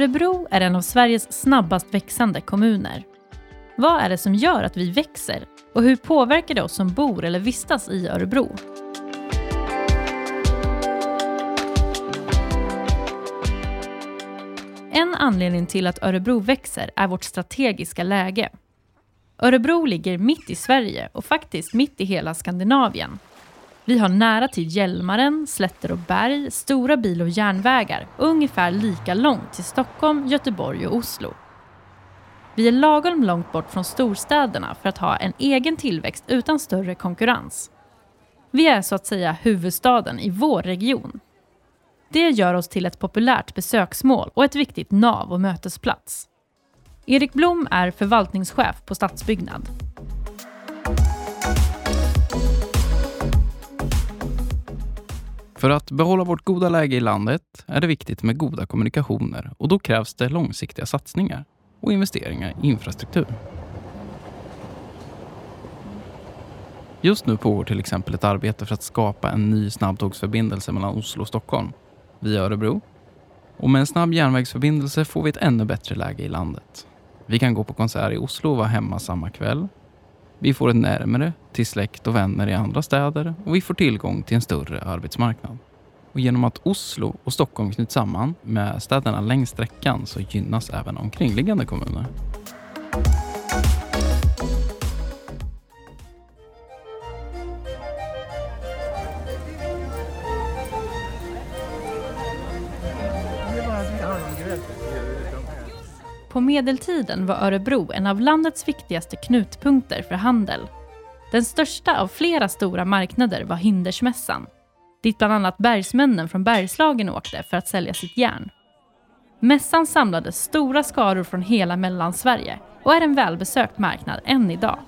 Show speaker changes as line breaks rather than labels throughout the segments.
Örebro är en av Sveriges snabbast växande kommuner. Vad är det som gör att vi växer och hur påverkar det oss som bor eller vistas i Örebro? En anledning till att Örebro växer är vårt strategiska läge. Örebro ligger mitt i Sverige och faktiskt mitt i hela Skandinavien. Vi har nära till Hjälmaren, slätter och berg, stora bil och järnvägar och ungefär lika långt till Stockholm, Göteborg och Oslo. Vi är lagom långt bort från storstäderna för att ha en egen tillväxt utan större konkurrens. Vi är så att säga huvudstaden i vår region. Det gör oss till ett populärt besöksmål och ett viktigt nav och mötesplats. Erik Blom är förvaltningschef på Stadsbyggnad.
För att behålla vårt goda läge i landet är det viktigt med goda kommunikationer och då krävs det långsiktiga satsningar och investeringar i infrastruktur. Just nu pågår till exempel ett arbete för att skapa en ny snabbtågsförbindelse mellan Oslo och Stockholm via Örebro. Och med en snabb järnvägsförbindelse får vi ett ännu bättre läge i landet. Vi kan gå på konsert i Oslo och vara hemma samma kväll. Vi får ett närmare till släkt och vänner i andra städer och vi får tillgång till en större arbetsmarknad. Och genom att Oslo och Stockholm knyts samman med städerna längs sträckan så gynnas även omkringliggande kommuner.
På medeltiden var Örebro en av landets viktigaste knutpunkter för handel. Den största av flera stora marknader var Hindersmässan, dit bland annat bergsmännen från Bergslagen åkte för att sälja sitt järn. Mässan samlade stora skaror från hela Mellansverige och är en välbesökt marknad än idag.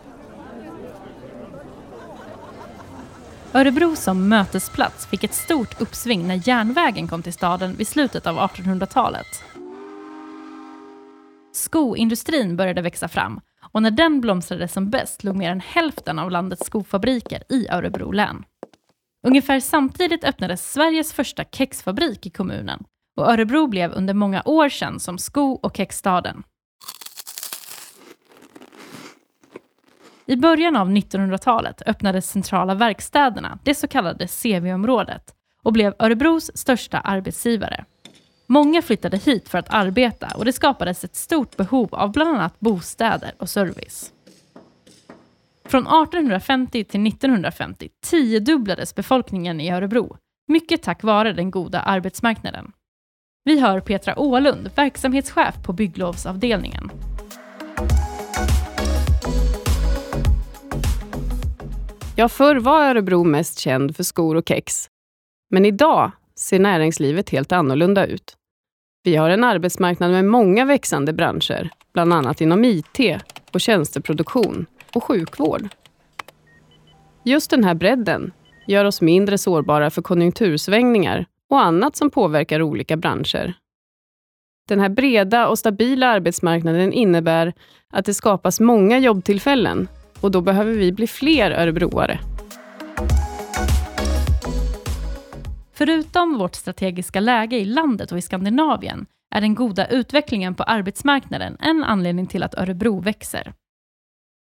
Örebro som mötesplats fick ett stort uppsving när järnvägen kom till staden vid slutet av 1800-talet. Skoindustrin började växa fram och när den blomstrade som bäst låg mer än hälften av landets skofabriker i Örebro län. Ungefär samtidigt öppnades Sveriges första kexfabrik i kommunen och Örebro blev under många år känd som sko och kexstaden. I början av 1900-talet öppnades Centrala verkstäderna, det så kallade CV-området, och blev Örebros största arbetsgivare. Många flyttade hit för att arbeta och det skapades ett stort behov av bland annat bostäder och service. Från 1850 till 1950 tiodubblades befolkningen i Örebro, mycket tack vare den goda arbetsmarknaden. Vi hör Petra Ålund, verksamhetschef på bygglovsavdelningen.
Ja, förr var Örebro mest känd för skor och kex. Men idag ser näringslivet helt annorlunda ut. Vi har en arbetsmarknad med många växande branscher, bland annat inom IT och tjänsteproduktion och sjukvård. Just den här bredden gör oss mindre sårbara för konjunktursvängningar och annat som påverkar olika branscher. Den här breda och stabila arbetsmarknaden innebär att det skapas många jobbtillfällen och då behöver vi bli fler örebroare.
Förutom vårt strategiska läge i landet och i Skandinavien är den goda utvecklingen på arbetsmarknaden en anledning till att Örebro växer.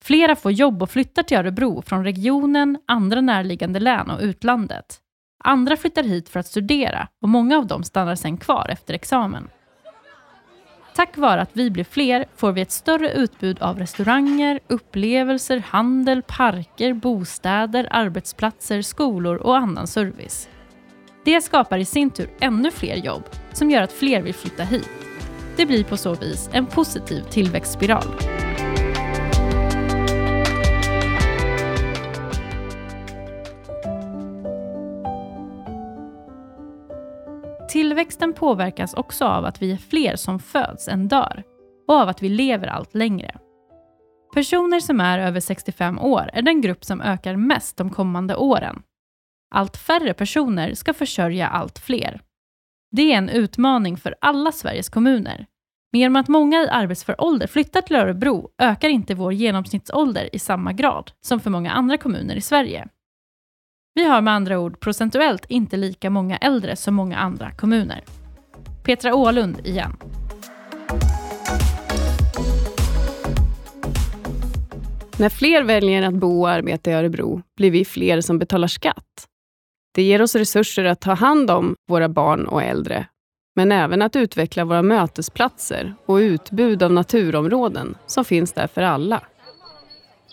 Flera får jobb och flyttar till Örebro från regionen, andra närliggande län och utlandet. Andra flyttar hit för att studera och många av dem stannar sen kvar efter examen. Tack vare att vi blir fler får vi ett större utbud av restauranger, upplevelser, handel, parker, bostäder, arbetsplatser, skolor och annan service. Det skapar i sin tur ännu fler jobb som gör att fler vill flytta hit. Det blir på så vis en positiv tillväxtspiral. Tillväxten påverkas också av att vi är fler som föds än dör och av att vi lever allt längre. Personer som är över 65 år är den grupp som ökar mest de kommande åren allt färre personer ska försörja allt fler. Det är en utmaning för alla Sveriges kommuner. Men genom att många i arbetsför ålder flyttar till Örebro ökar inte vår genomsnittsålder i samma grad som för många andra kommuner i Sverige. Vi har med andra ord procentuellt inte lika många äldre som många andra kommuner. Petra Ålund igen.
När fler väljer att bo och arbeta i Örebro blir vi fler som betalar skatt. Det ger oss resurser att ta hand om våra barn och äldre, men även att utveckla våra mötesplatser och utbud av naturområden som finns där för alla.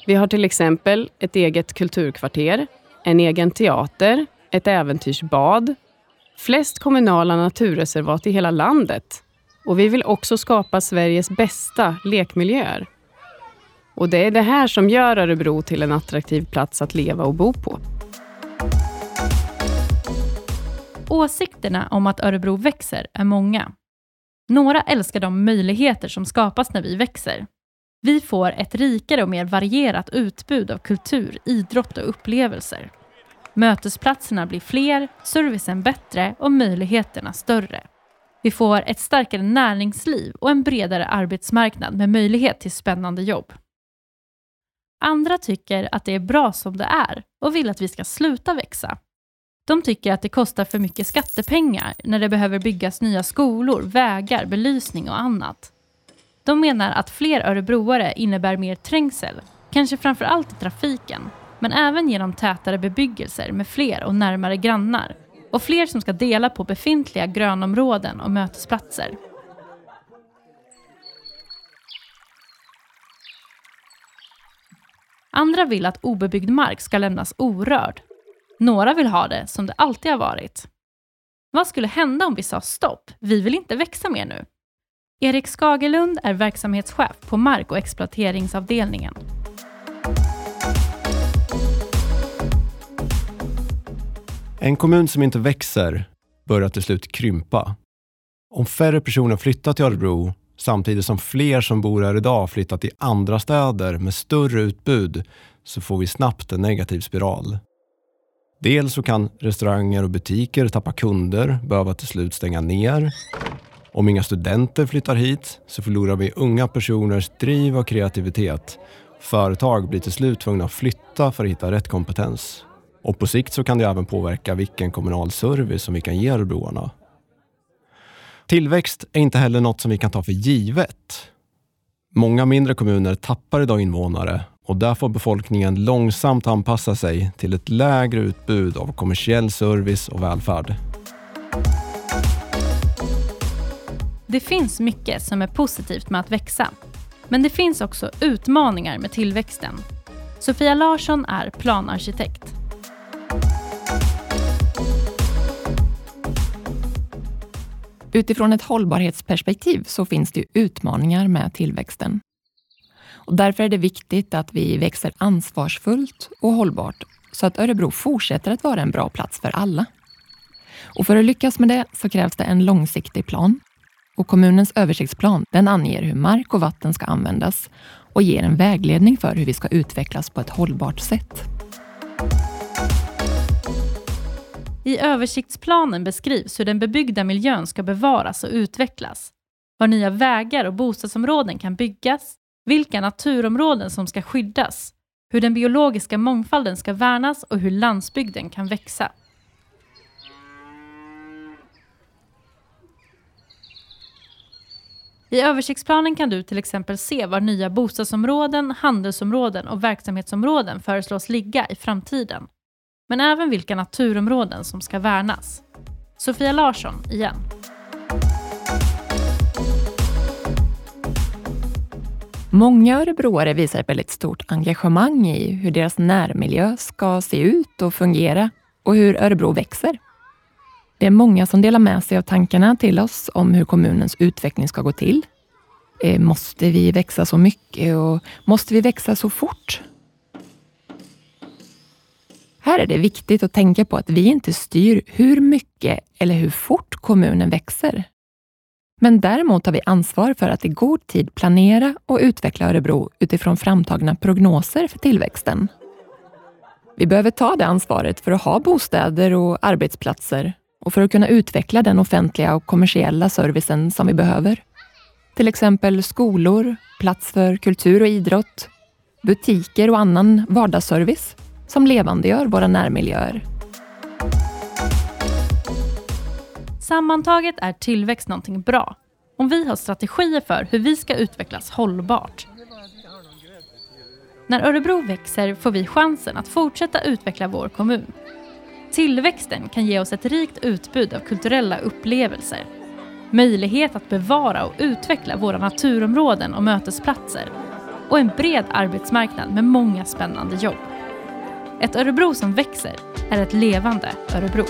Vi har till exempel ett eget kulturkvarter, en egen teater, ett äventyrsbad, flest kommunala naturreservat i hela landet och vi vill också skapa Sveriges bästa lekmiljöer. Och det är det här som gör Örebro till en attraktiv plats att leva och bo på.
Åsikterna om att Örebro växer är många. Några älskar de möjligheter som skapas när vi växer. Vi får ett rikare och mer varierat utbud av kultur, idrott och upplevelser. Mötesplatserna blir fler, servicen bättre och möjligheterna större. Vi får ett starkare näringsliv och en bredare arbetsmarknad med möjlighet till spännande jobb. Andra tycker att det är bra som det är och vill att vi ska sluta växa. De tycker att det kostar för mycket skattepengar när det behöver byggas nya skolor, vägar, belysning och annat. De menar att fler örebroare innebär mer trängsel, kanske framför allt i trafiken, men även genom tätare bebyggelser med fler och närmare grannar och fler som ska dela på befintliga grönområden och mötesplatser. Andra vill att obebyggd mark ska lämnas orörd. Några vill ha det som det alltid har varit. Vad skulle hända om vi sa stopp, vi vill inte växa mer nu? Erik Skagerlund är verksamhetschef på mark och exploateringsavdelningen.
En kommun som inte växer börjar till slut krympa. Om färre personer flyttar till Örebro samtidigt som fler som bor här idag flyttar till andra städer med större utbud så får vi snabbt en negativ spiral. Dels så kan restauranger och butiker tappa kunder, behöva till slut stänga ner. Om inga studenter flyttar hit så förlorar vi unga personers driv och kreativitet. Företag blir till slut tvungna att flytta för att hitta rätt kompetens. Och på sikt så kan det även påverka vilken kommunal service som vi kan ge örebroarna. Tillväxt är inte heller något som vi kan ta för givet. Många mindre kommuner tappar idag invånare och där får befolkningen långsamt anpassa sig till ett lägre utbud av kommersiell service och välfärd.
Det finns mycket som är positivt med att växa. Men det finns också utmaningar med tillväxten. Sofia Larsson är planarkitekt.
Utifrån ett hållbarhetsperspektiv så finns det utmaningar med tillväxten. Och därför är det viktigt att vi växer ansvarsfullt och hållbart så att Örebro fortsätter att vara en bra plats för alla. Och för att lyckas med det så krävs det en långsiktig plan. Och kommunens översiktsplan den anger hur mark och vatten ska användas och ger en vägledning för hur vi ska utvecklas på ett hållbart sätt.
I översiktsplanen beskrivs hur den bebyggda miljön ska bevaras och utvecklas. Var nya vägar och bostadsområden kan byggas, vilka naturområden som ska skyddas, hur den biologiska mångfalden ska värnas och hur landsbygden kan växa. I översiktsplanen kan du till exempel se var nya bostadsområden, handelsområden och verksamhetsområden föreslås ligga i framtiden men även vilka naturområden som ska värnas. Sofia Larsson igen.
Många örebroare visar ett väldigt stort engagemang i hur deras närmiljö ska se ut och fungera och hur Örebro växer. Det är många som delar med sig av tankarna till oss om hur kommunens utveckling ska gå till. Eh, måste vi växa så mycket och måste vi växa så fort? Här är det viktigt att tänka på att vi inte styr hur mycket eller hur fort kommunen växer. Men däremot har vi ansvar för att i god tid planera och utveckla Örebro utifrån framtagna prognoser för tillväxten. Vi behöver ta det ansvaret för att ha bostäder och arbetsplatser och för att kunna utveckla den offentliga och kommersiella servicen som vi behöver. Till exempel skolor, plats för kultur och idrott, butiker och annan vardagsservice som levandegör våra närmiljöer.
Sammantaget är tillväxt någonting bra om vi har strategier för hur vi ska utvecklas hållbart. När Örebro växer får vi chansen att fortsätta utveckla vår kommun. Tillväxten kan ge oss ett rikt utbud av kulturella upplevelser, möjlighet att bevara och utveckla våra naturområden och mötesplatser och en bred arbetsmarknad med många spännande jobb. Ett Örebro som växer är ett levande Örebro.